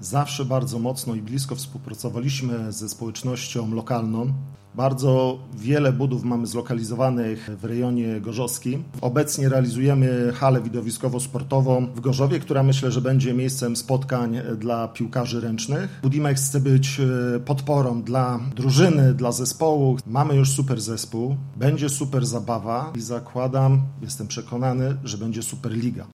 zawsze bardzo mocno i blisko współpracowaliśmy ze społecznością lokalną. Bardzo wiele budów mamy zlokalizowanych w rejonie gorzowskim. Obecnie realizujemy halę widowiskowo-sportową w Gorzowie, która myślę, że będzie miejscem spotkań dla piłkarzy ręcznych. Budimex chce być e, podporą dla drużyny, dla zespołu. Mamy już super zespół, będzie super zabawa i zakładam, jestem przekonany, że będzie super liga.